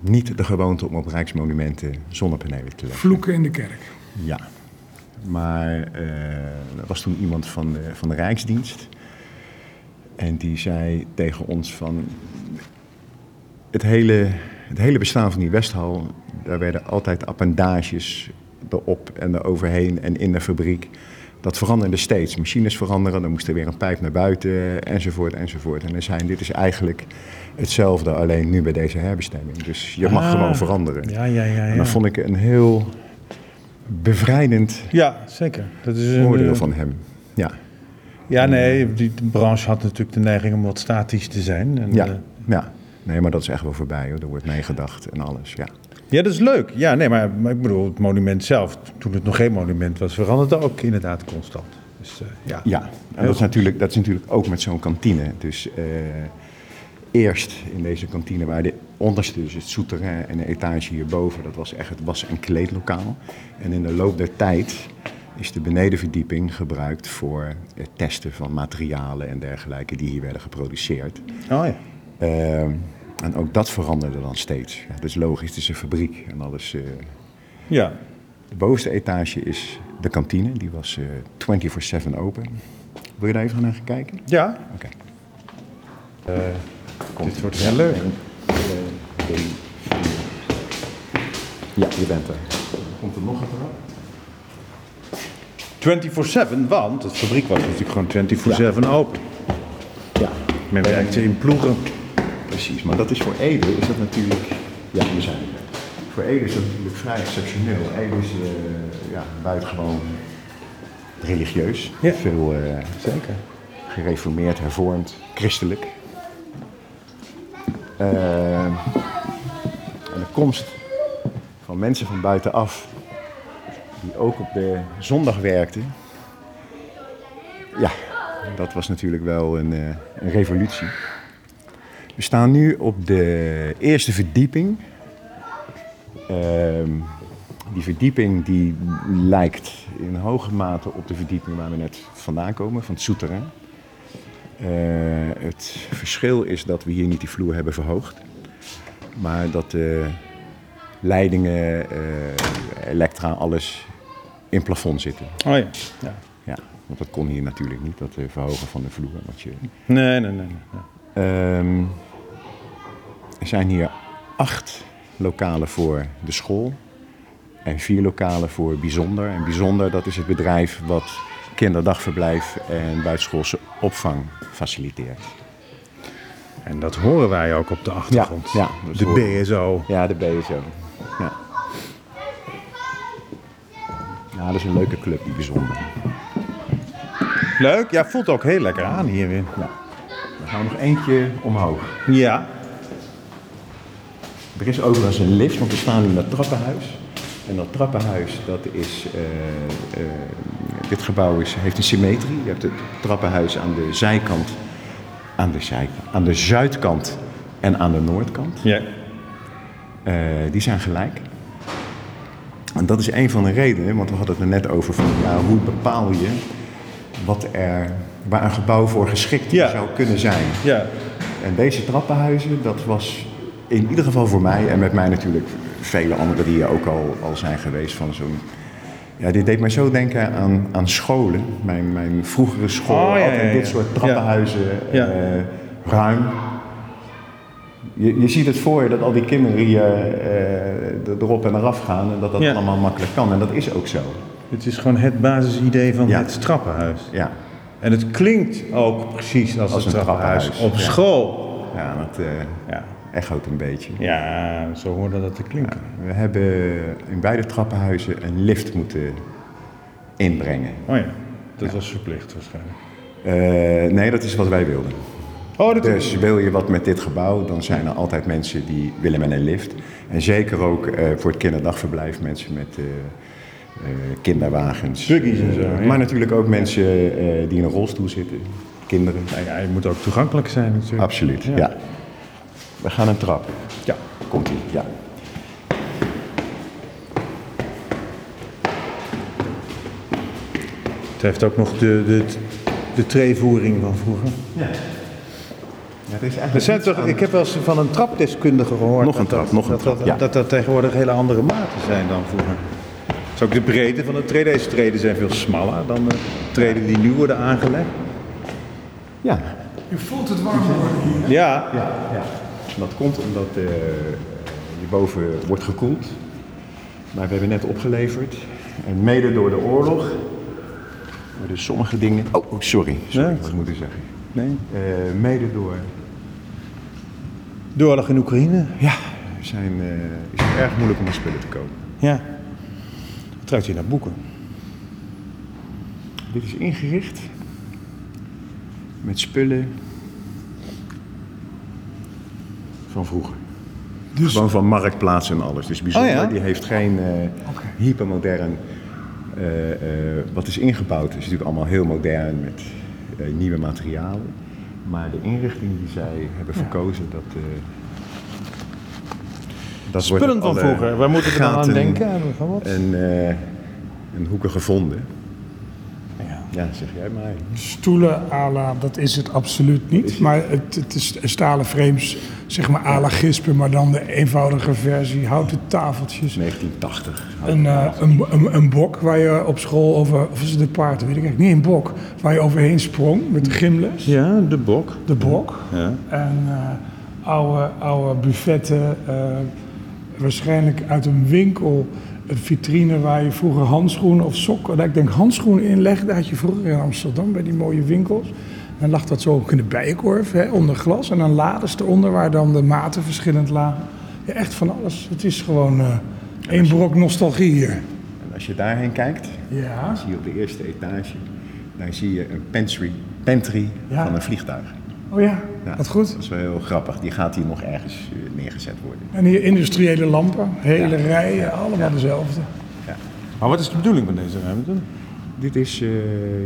niet de gewoonte om op rijksmonumenten zonnepanelen te leggen. Vloeken in de kerk. Ja, maar eh, er was toen iemand van de, van de Rijksdienst. En die zei tegen ons van... Het hele, het hele bestaan van die Westhal, daar werden altijd appendages erop en eroverheen en in de fabriek. Dat veranderde steeds. Machines veranderen, dan moest er weer een pijp naar buiten enzovoort enzovoort. En dan zijn dit is eigenlijk hetzelfde, alleen nu bij deze herbestemming. Dus je mag Ah. gewoon veranderen. Ja, ja, ja. En ja. dat vond ik een heel bevrijdend Ja, zeker. Dat is een, oordeel eh, van hem. Ja, Ja, nee, die de branche had natuurlijk de neiging om wat statisch te zijn. En, ja, eh, ja. Nee, maar dat is echt wel voorbij hoor. Er wordt meegedacht en alles. Ja, ja, dat is leuk. Ja, nee, maar, maar ik bedoel, het monument zelf, toen het nog geen monument was, veranderde ook inderdaad constant. Dus eh, ja. ja. en dat is, natuurlijk, dat is natuurlijk ook met zo'n kantine. Dus eh, eerst in deze kantine waar de onderste, dus het souterrain en de etage hierboven, dat was echt het was- en kleedlokaal. En in de loop der tijd is de benedenverdieping gebruikt voor het testen van materialen en dergelijke die hier werden geproduceerd. Oh ja. Ehm, en ook dat veranderde dan steeds. Ja, dat is logisch, het is een fabriek en alles. eh. Ja. de bovenste etage is de kantine, die was eh 24-7 open. Wil je daar even naar gaan kijken? Ja. Oké. Dit wordt heel leuk. Ja, je bent er. Komt er nog een trap? 24-7, want het fabriek was natuurlijk gewoon 24-7 open. Ja, Men werkte in ploegen. Precies. Maar dat is voor Ede is dat natuurlijk... Ja, we zijn er. Voor Ede is dat natuurlijk vrij exceptioneel. Ede is eh, ja, buitengewoon religieus. Ja. Veel eh, Zeker. gereformeerd, hervormd, christelijk. Eh, en de komst van mensen van buitenaf, die ook op de zondag werkten, ja, dat was natuurlijk wel een, een revolutie. We staan nu op de eerste verdieping. Ehm, die verdieping die lijkt in hoge mate op de verdieping waar we net vandaan komen, van het souterrain. Eh, het verschil is dat we hier niet die vloer hebben verhoogd. Maar dat de leidingen, eh, elektra, alles in plafond zitten. Oh ja. ja. Ja, want dat kon hier natuurlijk niet, dat eh, verhogen van de vloer. Wat je, Nee, nee, nee. nee. Ehm, er zijn hier acht lokalen voor de school en vier lokalen voor bijzonder. En bijzonder, dat is het bedrijf wat kinderdagverblijf en buitenschoolse opvang faciliteert. En dat horen wij ook op de achtergrond. Ja, ja, de horen BSO. Ja, de BSO. Ja. ja, dat is een leuke club, die bijzonder. Leuk. Ja, voelt ook heel lekker aan hier weer. Dan gaan we nog eentje omhoog. Ja. Er is overigens een lift, want we staan in dat trappenhuis. En dat trappenhuis, dat is, eh, eh, dit gebouw is, heeft een symmetrie. Je hebt het trappenhuis aan de zijkant, aan de, zijkant, aan de zuidkant en aan de noordkant. Ja. Eh, die zijn gelijk. En dat is een van de redenen, want we hadden het er net over van ja, hoe bepaal je wat er, waar een gebouw voor geschikt Ja. zou kunnen zijn. Ja. En deze trappenhuizen, dat was in ieder geval voor mij en met mij natuurlijk vele anderen die ook al, al zijn geweest van zo'n... Ja, dit deed mij zo denken aan, aan scholen. Mijn, mijn vroegere school Oh, ja, had ja, in ja. dit soort trappenhuizen eh, ruim. Je, je ziet het voor je dat al die kinderen hier eh, erop en eraf gaan en dat dat allemaal makkelijk kan. En dat is ook zo. Het is gewoon het basisidee van het trappenhuis. Ja, En het klinkt ook precies als, Als een trappenhuis, op school. ja dat eh Ja. Echoot een beetje. ja, zo hoorde dat te klinken. We hebben in beide trappenhuizen een lift moeten inbrengen. Oh ja, dat was verplicht waarschijnlijk. Eh, nee, dat is wat wij wilden. Oh, dat Dus wil je wat met dit gebouw, dan zijn er altijd mensen die willen met een lift. En zeker ook eh, voor het kinderdagverblijf mensen met eh, kinderwagens. Buggies en zo, ja. Maar natuurlijk ook mensen die in een rolstoel zitten. Kinderen. Nou ja, je moet ook toegankelijk zijn natuurlijk. Absoluut, ja. We gaan een trap. Ja. Komt ie, ja. Het heeft ook nog de, de, de treevoering van vroeger. Ja, er is Er zijn iets toch, ik heb wel eens van een trapdeskundige gehoord. Nog een dat dat- trap, nog een dat, trap, Dat, ja. dat, dat tegenwoordig hele andere maten zijn dan vroeger. Is ook de breedte van de treden. Deze treden zijn veel smaller dan de treden die nu worden aangelegd. Ja, Je voelt het warm worden hier. Ja, Ja, ja. Dat komt omdat eh hierboven wordt gekoeld. Maar we hebben net opgeleverd. En mede door de oorlog worden sommige dingen... Oh, oh, sorry. Sorry, Ja. wat moet ik zeggen. nee. Eh, mede door... De oorlog in Oekraïne. Ja, zijn, eh, is het erg moeilijk om aan spullen te komen. Ja. Ruikt hier naar boeken. Dit is ingericht met spullen van vroeger. Dus Gewoon van marktplaats en alles. Dus bijzonder. Oh ja? Die heeft geen eh, hypermodern. eh, eh, wat is ingebouwd is natuurlijk allemaal heel modern met nieuwe materialen. Maar de inrichting die zij hebben verkozen, dat. dat Spullen van vroeger. Waar moeten we dan aan denken? En en hoeken gevonden. Ja. Zeg jij maar. stoelen à la, dat is het absoluut niet. Maar het, het is stalen frames, zeg maar à la gispen, maar dan de eenvoudige versie. Houten tafeltjes. 1980. Een, eh, een, een, een bok waar je op school over, of is het een paard, weet ik eigenlijk niet, een bok. Waar je overheen sprong met de gymles. Ja, de bok. De bok. Ja. En eh, oude, oude buffetten, eh, waarschijnlijk uit een winkel, een vitrine waar je vroeger handschoenen of sokken, ik denk handschoenen in legde, dat had je vroeger in Amsterdam bij die mooie winkels. Dan lag dat zo ook in de bijenkorf, hè, onder glas. En dan lades eronder waar dan de maten verschillend lagen. Ja, echt van alles. Het is gewoon eh één brok nostalgie hier. En als je daarheen kijkt, Ja. zie je op de eerste etage, daar zie je een pantry, pantry Ja. van een vliegtuig. Oh ja, Ja, wat goed. Dat is wel heel grappig. Die gaat hier nog ergens eh, neergezet worden. En hier industriële lampen, hele Ja. rijen, allemaal dezelfde. Maar wat is de bedoeling van deze ruimte? Dit is, eh,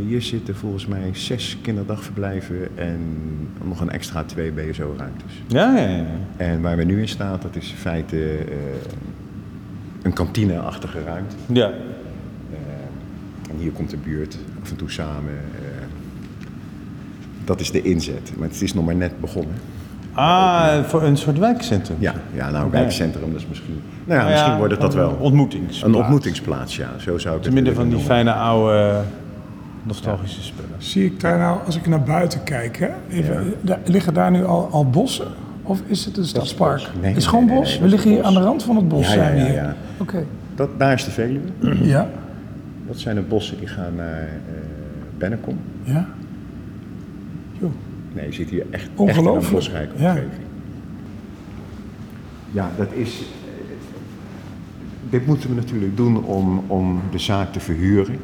hier zitten volgens mij zes kinderdagverblijven en nog een extra twee BSO-ruimtes. Ja, ja, ja. En waar we nu in staan, dat is in feite eh, een kantine-achtige ruimte. Ja. En hier komt de buurt af en toe samen. Dat is de inzet. Maar het is nog maar net begonnen. Ah, voor een soort wijkcentrum. Ja, ja nou, wijkcentrum, dat is misschien... Nou ja, Nou ja, misschien wordt het dat wel. Een ontmoetingsplaats. Een ontmoetingsplaats, ja. Zo zou ik Te het midden van die noemen. fijne oude nostalgische spullen. Zie ik daar nou, als ik naar buiten kijk, hè, even, daar- liggen daar nu al, al bossen? Of is het een stadspark? bos. Nee, het is gewoon nee, bos? nee, we liggen hier bos. aan de rand van het bos, Ja, ja, zijn we ja, hier. ja. Oké. Dat, daar is de Veluwe. Ja? Dat zijn de bossen die gaan naar eh Bennekom. Ja? Nee, je zit hier echt, echt een Ongelooflijk. bosrijke Ja. omgeving. Ja, dat is... eh, Dit moeten we natuurlijk doen om, om de zaak te verhuren.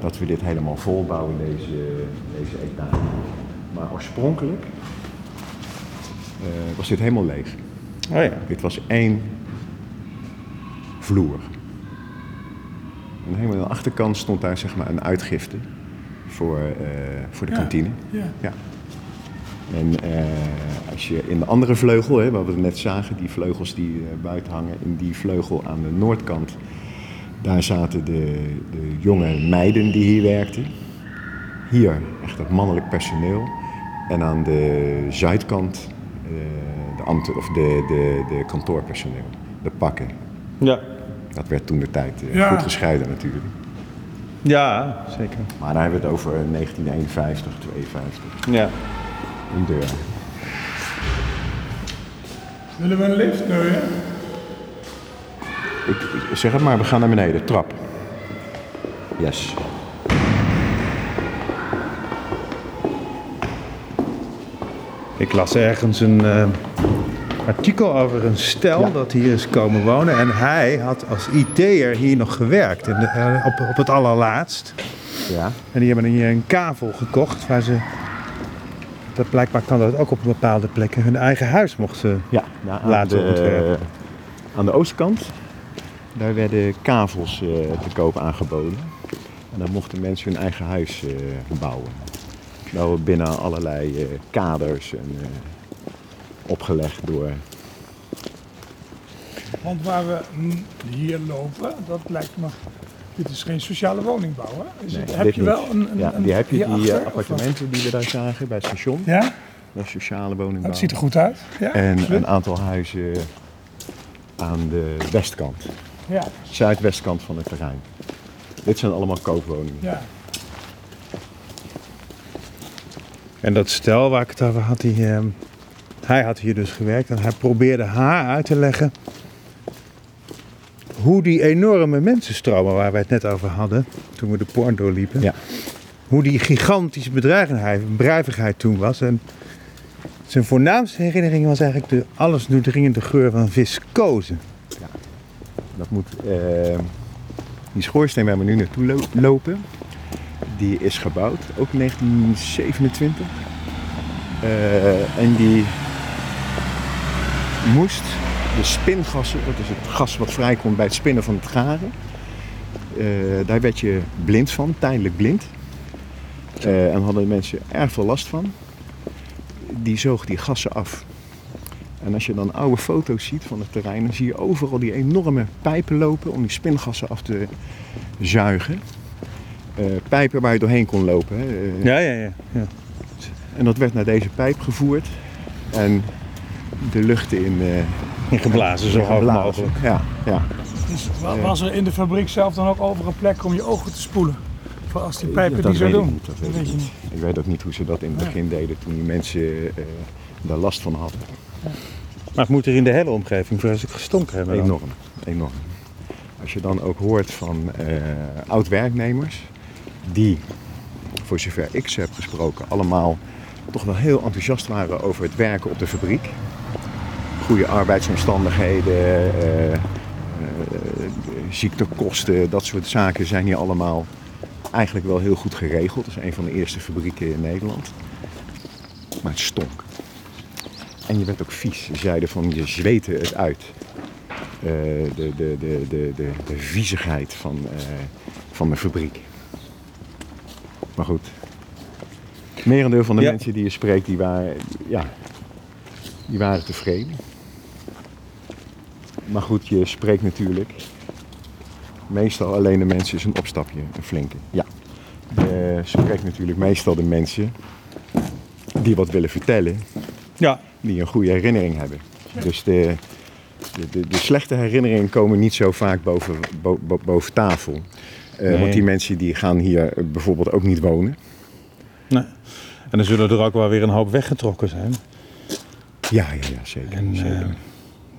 dat we dit helemaal volbouwen, deze, deze etage. Maar oorspronkelijk eh, was dit helemaal leeg. Oh ja. Dit was één vloer. En helemaal aan de achterkant stond daar zeg maar een uitgifte voor, eh, voor de Ja. kantine. Ja. Ja. En eh, als je in de andere vleugel, hè, wat we net zagen, die vleugels die eh, buiten hangen, in die vleugel aan de noordkant, daar zaten de, de jonge meiden die hier werkten. Hier echt het mannelijk personeel. En aan de zuidkant eh, de, ambten, of de, de, de kantoorpersoneel, de pakken. Ja. Dat werd toen de tijd Ja. goed gescheiden natuurlijk. Ja, zeker. Maar daar hebben we het over 1951, 52. Ja. Een deur. Willen we een lift nu, hè? Ik, ik- zeg het maar, we gaan naar beneden. Trap. Yes. Ik las ergens een eh, artikel over een stel Ja. dat hier is komen wonen. En hij had als IT'er hier nog gewerkt, in de, eh, op, op het allerlaatst. Ja. En die hebben hier een kavel gekocht waar ze... Dat blijkbaar kan dat ook op bepaalde plekken hun eigen huis mochten. Ja, nou, aan, Laten de, ontwerpen. aan de oostkant, daar werden kavels eh, te koop aangeboden. En dan mochten mensen hun eigen huis eh, bouwen. Nou, binnen allerlei eh, kaders en, eh, opgelegd door... Want waar we hier lopen, dat lijkt me... Dit is geen sociale woningbouw, hè? Is Nee, het, heb je wel een, een, ja, een die heb je, die eh, appartementen die we daar zagen bij het station. Ja? Dat is sociale woningbouw. Het ziet er goed uit. Ja, En absoluut. een aantal huizen aan de westkant, Ja, zuidwestkant van het terrein. Dit zijn allemaal koopwoningen. ja. En dat stel waar ik het over had, die, eh, hij had hier dus gewerkt. En hij probeerde haar uit te leggen hoe die enorme mensenstromen waar we het net over hadden, toen we de poort doorliepen, Ja. hoe die gigantische bedrijvigheid, toen was. En zijn voornaamste herinnering was eigenlijk de alles doordringende geur van viscose. Dat moet, eh, die schoorsteen waar we nu naartoe lo- lopen, die is gebouwd, ook in 1927. Eh, en die moest de spingassen, dat is het gas wat vrijkomt bij het spinnen van het garen, eh, daar werd je blind van, tijdelijk blind. Eh, en hadden mensen erg veel last van. Die zoog die gassen af. En als je dan oude foto's ziet van het terrein, dan zie je overal die enorme pijpen lopen om die spingassen af te zuigen. Eh, pijpen waar je doorheen kon lopen. Hè. Ja, ja, ja. ja. En dat werd naar deze pijp gevoerd en de lucht in eh, Ingeblazen zo hoog geblazen. mogelijk. Ja, ja. Dus wa- was er in de fabriek zelf dan ook over een plek om je ogen te spoelen? Voor als die pijpen dat die zo doen? niet, dat weet ik niet. Ik weet ook niet hoe ze dat in het begin deden toen die mensen eh, daar last van hadden. Maar het moet er in de hele omgeving vreselijk gestonken hebben. dan. Enorm, enorm. Als je dan ook hoort van eh, oud-werknemers die, voor zover ik ze heb gesproken, allemaal toch wel heel enthousiast waren over het werken op de fabriek. Goede arbeidsomstandigheden, eh, eh, ziektekosten, dat soort zaken zijn hier allemaal eigenlijk wel heel goed geregeld. Het is een van de eerste fabrieken in Nederland. Maar het stonk. En je werd ook vies. Ze zeiden van je zweette het uit. Eh, de, de, de, de, de, de viezigheid van, eh, van de fabriek. Maar goed. Merendeel van de Ja. mensen die je spreekt, die waren, ja, die waren tevreden. Maar goed, je spreekt natuurlijk meestal alleen de mensen, is een opstapje, een flinke. Ja. Je spreekt natuurlijk meestal de mensen die wat willen vertellen Ja, die een goede herinnering hebben. Dus de, de, de, slechte herinneringen komen niet zo vaak boven, bo- bo- boven tafel. Eh, Nee. Want die mensen die gaan hier bijvoorbeeld ook niet wonen. nee. En dan zullen er ook wel weer een hoop weggetrokken zijn. Ja, ja, ja zeker. En, zeker. eh,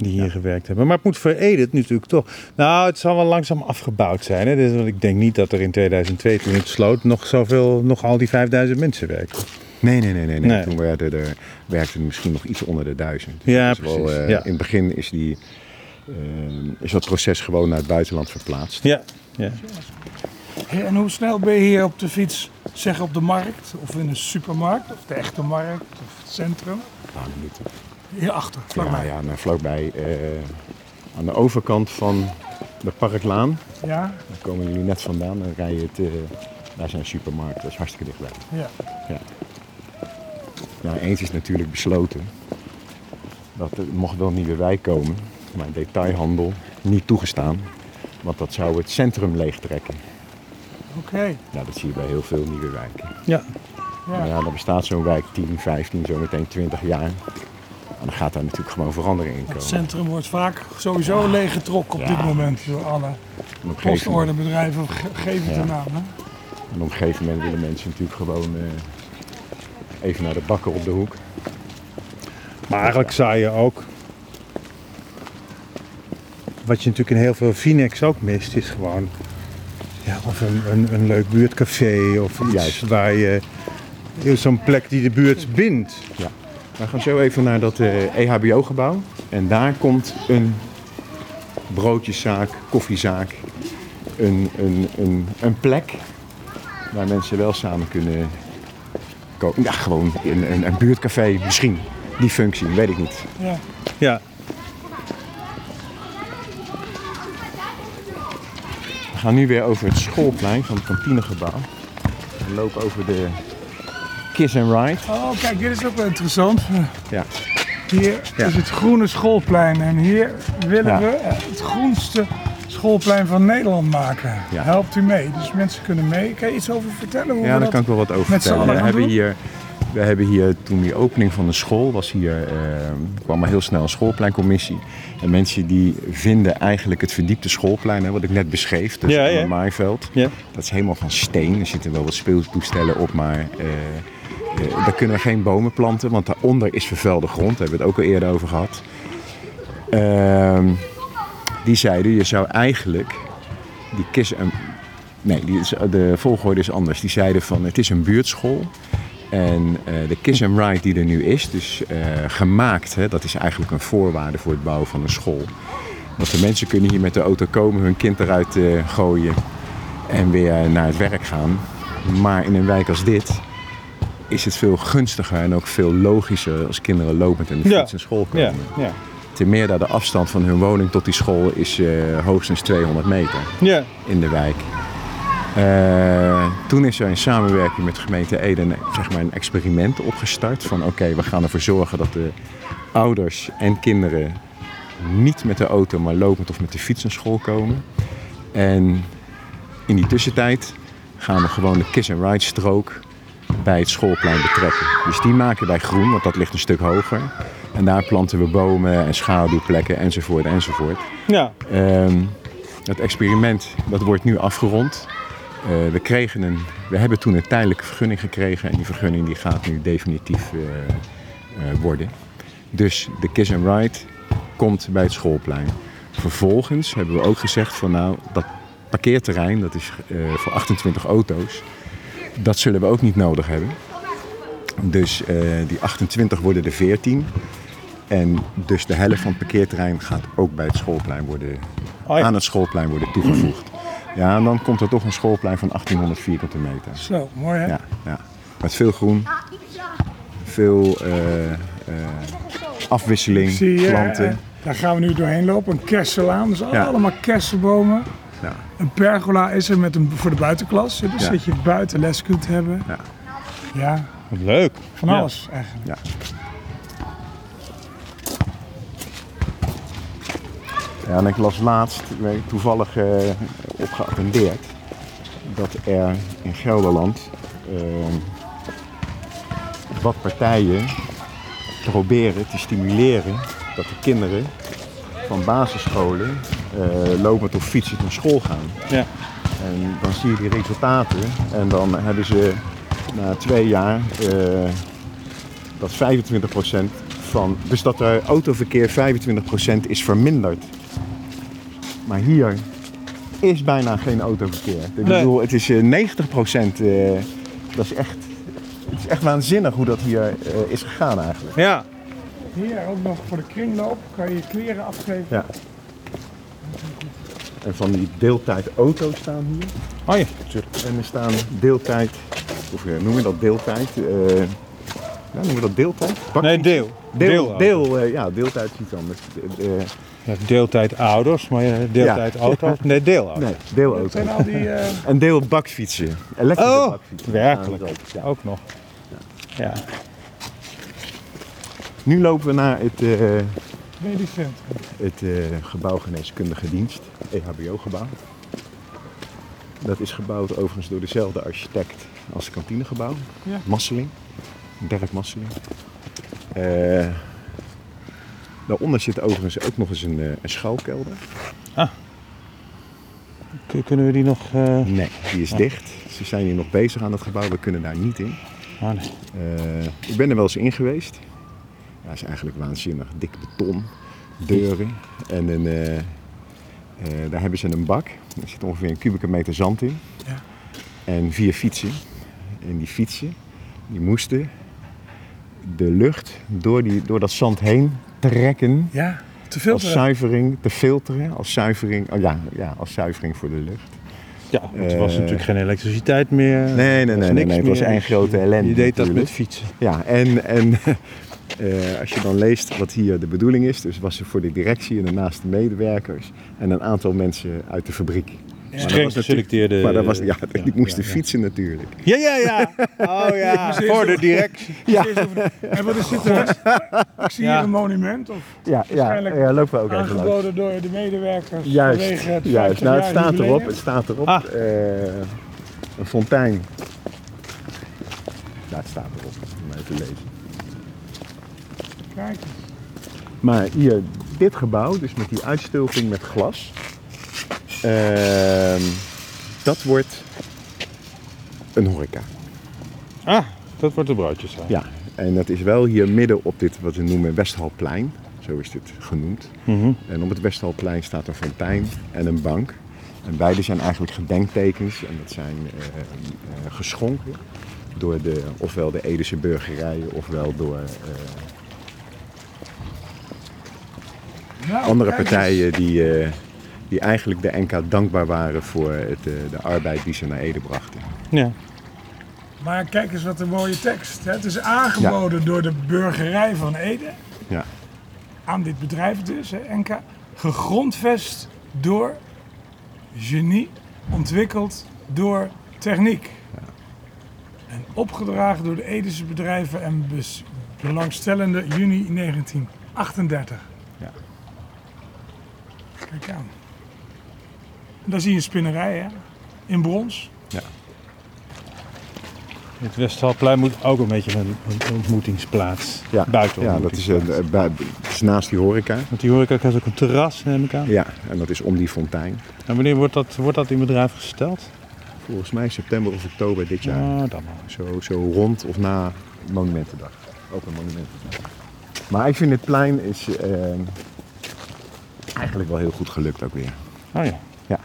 die hier gewerkt hebben. Maar het moet veredeld natuurlijk toch. Nou, het zal wel langzaam afgebouwd zijn. Hè? Dus, want ik denk niet dat er in 2002, toen het sloot, nog zoveel, nog al die 5000 mensen werkten. nee, nee, nee, nee, nee. nee. Toen werden er, werkten er misschien nog iets onder de duizend. Ja, Dat is wel, precies, eh, ja. In het begin is, die, eh, is dat proces gewoon naar het buitenland verplaatst. Ja, ja. Hey, en hoe snel ben je hier op de fiets? Zeg op de markt of in een supermarkt of de echte markt of het centrum? paar minuten. Hierachter, Ja, vlakbij. ja, nou, vlakbij eh, aan de overkant van de Parklaan. Ja? Daar komen jullie net vandaan. Dan rij je het, eh, daar zijn supermarkten, dat is hartstikke dichtbij. Ja. Ja, eens is natuurlijk besloten dat er mocht wel een nieuwe wijk komen, maar detailhandel niet toegestaan. Want dat zou het centrum leegtrekken. Oké. Ja, dat zie je bij heel veel nieuwe wijken. Ja. Ja. ja, dan bestaat zo'n wijk 10, 15, zometeen 20 jaar. En dan gaat daar natuurlijk gewoon verandering in Het komen. centrum wordt vaak sowieso leeggetrokken op Ja. dit moment door alle postorderbedrijven. Ge- Geef het Ja. een naam. Hè? en op een gegeven moment willen mensen natuurlijk gewoon eh, even naar de bakker op de hoek. Maar eigenlijk zou je ook. Wat je natuurlijk in heel veel Finex ook mist, is gewoon. Ja, of een, een, een leuk buurtcafé of iets Juist. waar je. Zo'n plek die de buurt bindt. We gaan zo even naar dat eh, EHBO-gebouw. En daar komt een broodjeszaak, koffiezaak. Een, een, een, een plek waar mensen wel samen kunnen komen. Ja, gewoon een, een, een buurtcafé misschien. Die functie, weet ik niet. Ja. Ja. We gaan nu weer over het schoolplein van het kantinegebouw. We lopen over de Kiss and Ride. Oh, kijk, dit is ook wel interessant. Ja. Hier Ja. is het groene schoolplein en hier willen Ja. we het groenste schoolplein van Nederland maken. Ja. Helpt u mee? Dus mensen kunnen mee. Kan je iets over vertellen? Hoe Ja, daar dat... kan ik wel wat over met z'n vertellen. We hebben, doen? hier, we hebben hier, toen die opening van de school was hier, eh, kwam er heel snel een schoolpleincommissie. En mensen die vinden eigenlijk het verdiepte schoolplein, hè, wat ik net beschreef, dus Ja, ja. maaiveld. Ja. Dat is helemaal van steen. Er zitten wel wat speeltoestellen op, maar eh, daar kunnen we geen bomen planten, want daaronder is vervuilde grond. Daar hebben we het ook al eerder over gehad. Ehm, die zeiden, je zou eigenlijk die kiss en Nee, die de volgorde is anders. Die zeiden van het is een buurtschool. En eh, de kiss and ride die er nu is, dus eh, gemaakt, hè, dat is eigenlijk een voorwaarde voor het bouwen van een school. Want de mensen kunnen hier met de auto komen, hun kind eruit eh, gooien en weer naar het werk gaan. Maar in een wijk als dit is het veel gunstiger en ook veel logischer als kinderen lopend en de fiets naar school komen. Ja. Ja. Ten meer dat de afstand van hun woning tot die school is eh, hoogstens 200 meter Ja. in de wijk. Eh, toen is er in samenwerking met de gemeente Ede een, zeg maar een experiment opgestart. Van oké, we gaan ervoor zorgen dat de ouders en kinderen niet met de auto, maar lopend of met de fiets naar school komen. En in die tussentijd gaan we gewoon de kiss and ride strook bij het schoolplein betrekken. Dus die maken wij groen, want dat ligt een stuk hoger. En daar planten we bomen en schaduwplekken enzovoort enzovoort. Ja. Ehm, het experiment dat wordt nu afgerond. Eh, we, kregen een, we hebben toen een tijdelijke vergunning gekregen en die vergunning die gaat nu definitief eh, eh, worden. Dus de Kiss and Ride komt bij het schoolplein. Vervolgens hebben we ook gezegd van nou, dat parkeerterrein, dat is voor 28 auto's, dat zullen we ook niet nodig hebben. Dus eh, die 28 worden er 14. En dus de helft van het parkeerterrein gaat ook bij het schoolplein worden, Oh ja. aan het schoolplein worden toegevoegd. Ja, en dan komt er toch een schoolplein van 1800 vierkante meter. Zo, mooi hè? Ja, ja. Met veel groen, veel eh, eh, afwisseling, Zie planten. daar gaan we nu doorheen lopen. Een kersenlaan, dus Ja. allemaal kersenbomen. Ja. Een pergola is er met een, voor de buitenklas, dus Ja. dat je buiten les kunt hebben. Ja. Ja, Wat leuk. van Ja. alles eigenlijk. Ja. Ja, en ik las laatst, ik toevallig eh, op geattendeerd, dat er in Gelderland eh, wat partijen proberen te stimuleren dat de kinderen van basisscholen eh, lopend of fietsend naar school gaan. Ja. En dan zie je die resultaten en dan hebben ze na twee jaar eh, dat 25% van, dus dat er autoverkeer 25% is verminderd. Maar hier is bijna geen autoverkeer. Ik Nee. bedoel, het is eh, 90%, eh, dat is echt, het is echt waanzinnig hoe dat hier eh, is gegaan eigenlijk. Ja. Hier ook nog voor de kringloop kan je je kleren afgeven. Ja. En van die deeltijd auto's staan hier. Oh ja, natuurlijk. En er staan deeltijd, of eh, noem je dat deeltijd? eh ja, noemen we dat deeltijd? Bak- Nee, deel. Deel, deel, eh, ja, deeltijd is iets anders. Ja, deeltijd ouders, maar ja, deeltijd Ja. auto's. Nee, deelauto's. nee, Dat deelauto. zijn al die... eh, En deel bakfietsen. Elektrische Oh, bakfietsen. werkelijk. Ja. Ook nog. Ja. Nu lopen we naar het, eh, medisch centrum. het eh, gebouw Geneeskundige Dienst, EHBO-gebouw. Dat is gebouwd overigens door dezelfde architect als het kantinegebouw. Ja. Masseling. Dirk Masseling. Eh, daaronder zit overigens ook nog eens een, eh, een schuilkelder. Kun- Kunnen we die nog... eh, Nee, die is dicht. Ze zijn hier nog bezig aan het gebouw. We kunnen daar niet in. ah, nee. Eh, ik ben er wel eens in geweest. Ja, is eigenlijk waanzinnig. Dik beton, deuren en een, eh, eh, daar hebben ze een bak. Er zit ongeveer een kubieke meter zand in. Ja. En vier fietsen. En die fietsen, die moesten de lucht door, die, door dat zand heen trekken. Ja, te Als filteren. zuivering, te filteren. Als zuivering, oh ja, ja, als zuivering voor de lucht. Ja, want er was Eh, natuurlijk geen elektriciteit meer. Nee, nee, nee, nee, niks nee, het was één grote ellende Je deed dat met fietsen. Ja, en, en eh, als je dan leest wat hier de bedoeling is, dus was er voor de directie en de naaste medewerkers en een aantal mensen uit de fabriek. Dat Streng was natuurlijk- geselecteerde... Maar dat was, ja, die ja, moesten ja, ja. fietsen natuurlijk. Ja, ja, ja. Oh ja, voor de directie. Ja, En wat is dit? dan? Ik zie Ja. hier een monument of ja, ja, Waarschijnlijk ja lopen we ook even langs. aangeboden door de medewerkers Juist, vanwege het juist. Nou, het 50 staat erop. Het staat erop. Ah. eh, een fontein. Daar staat erop, om even te lezen. Maar hier, dit gebouw, dus met die uitstulping met glas, ehm, dat wordt een horeca. Ah, dat wordt de broodjes. Ja, en dat is wel hier midden op dit, wat we noemen Westhalplein. Zo is dit genoemd. Mhm. En op het Westhalplein staat een fontein en een bank. En beide zijn eigenlijk gedenktekens en dat zijn eh, eh, geschonken door de, ofwel de Edese burgerijen ofwel door eh, nou, andere partijen die, eh, die eigenlijk de NK dankbaar waren voor het, eh, de arbeid die ze naar Ede brachten. Ja. Maar kijk eens wat een mooie tekst. hè. Het is aangeboden door de burgerij van Ede. Ja. Aan dit bedrijf dus, hè, NK. Gegrondvest door genie, ontwikkeld door techniek. En opgedragen door de Edese bedrijven en belangstellenden juni 1938. Ja. Kijk aan. En daar zie je een spinnerij, hè? In brons. Het Westhalplein moet ook een beetje een, een ontmoetingsplaats. Ja, Buiten ja dat is, eh, bij- het is naast die horeca. Want die horeca heeft ook een terras, neem ik aan. Ja, en dat is om die fontein. En wanneer wordt dat, wordt dat in bedrijf gesteld? Volgens mij september of oktober dit jaar. Ah, dan maar. Zo, zo rond of na Monumentendag. Ook een Monumentendag. Maar ik vind het plein is eh, eigenlijk wel heel goed gelukt ook weer. Oh ja. Ja.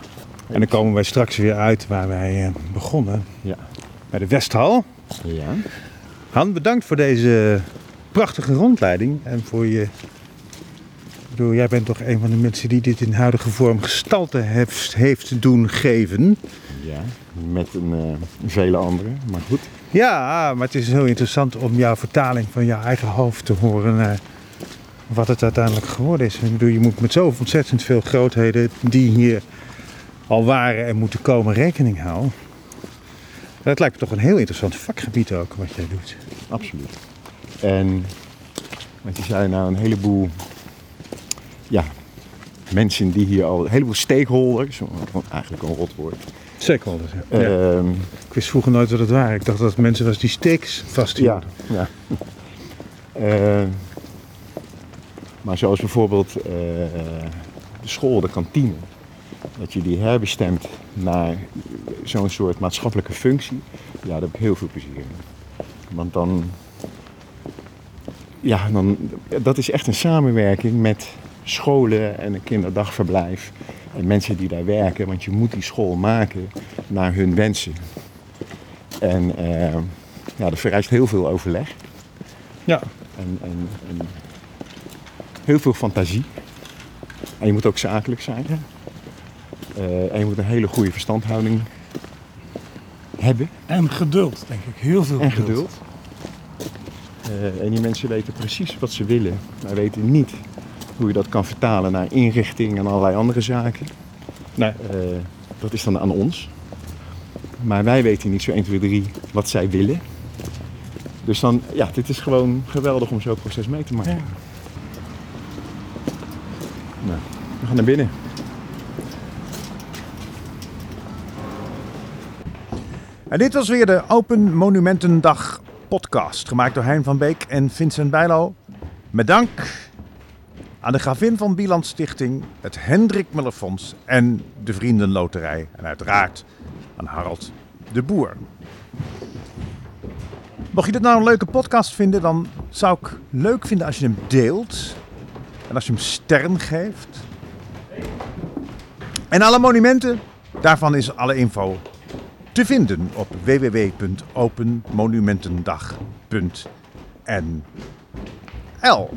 En dan komen wij straks weer uit waar wij eh, begonnen. Ja. Bij de Westhal. Ja. Han, bedankt voor deze prachtige rondleiding. En voor je... Ik bedoel, jij bent toch een van de mensen die dit in huidige vorm gestalte heeft, heeft doen geven. Ja. Met een, eh, vele anderen. Maar goed. Ja, maar het is heel interessant om jouw vertaling van jouw eigen hoofd te horen naar wat het uiteindelijk geworden is. Ik bedoel, je moet met zo ontzettend veel grootheden die hier al waren en moeten komen rekening houden. Dat lijkt me toch een heel interessant vakgebied ook, wat jij doet. Absoluut. En want je zei nou een heleboel ja, mensen die hier al, een heleboel stakeholders, eigenlijk een rotwoord. Stakeholders, ja. ja. Ehm, Ik wist vroeger nooit wat het waren. Ik dacht dat het mensen was die steaks ja, vasthielden. ja. Ehm, maar zoals bijvoorbeeld eh, de school, de kantine. Dat je die herbestemt naar zo'n soort maatschappelijke functie. Ja, daar heb ik heel veel plezier in. Want dan, ja, dan, dat is echt een samenwerking met scholen en een kinderdagverblijf. En mensen die daar werken, want je moet die school maken naar hun wensen. En eh, ja, dat vereist heel veel overleg Ja. en, en, en heel veel fantasie. En je moet ook zakelijk zijn. Eh, en je moet een hele goede verstandhouding hebben. En geduld, denk ik. Heel veel En geduld. geduld. Eh, en die mensen weten precies wat ze willen, maar weten niet hoe je dat kan vertalen naar inrichting en allerlei andere zaken. Nee. Eh, dat is dan aan ons. Maar wij weten niet zo 1, 2, 3 wat zij willen. Dus dan, ja, dit is gewoon geweldig om zo'n proces mee te maken. Ja. We gaan naar binnen. En dit was weer de Open Monumentendag podcast, gemaakt door Hein van Beek en Vincent Bijlo. Met dank aan de Gravin van Bieland Stichting, het Hendrik Muller Fonds en de Vriendenloterij. En uiteraard aan Harald de Boer. Mocht je dit nou een leuke podcast vinden, dan zou ik leuk vinden als je hem deelt. En als je hem sterren geeft. En alle monumenten, daarvan is alle info te vinden op www.openmonumentendag.nl.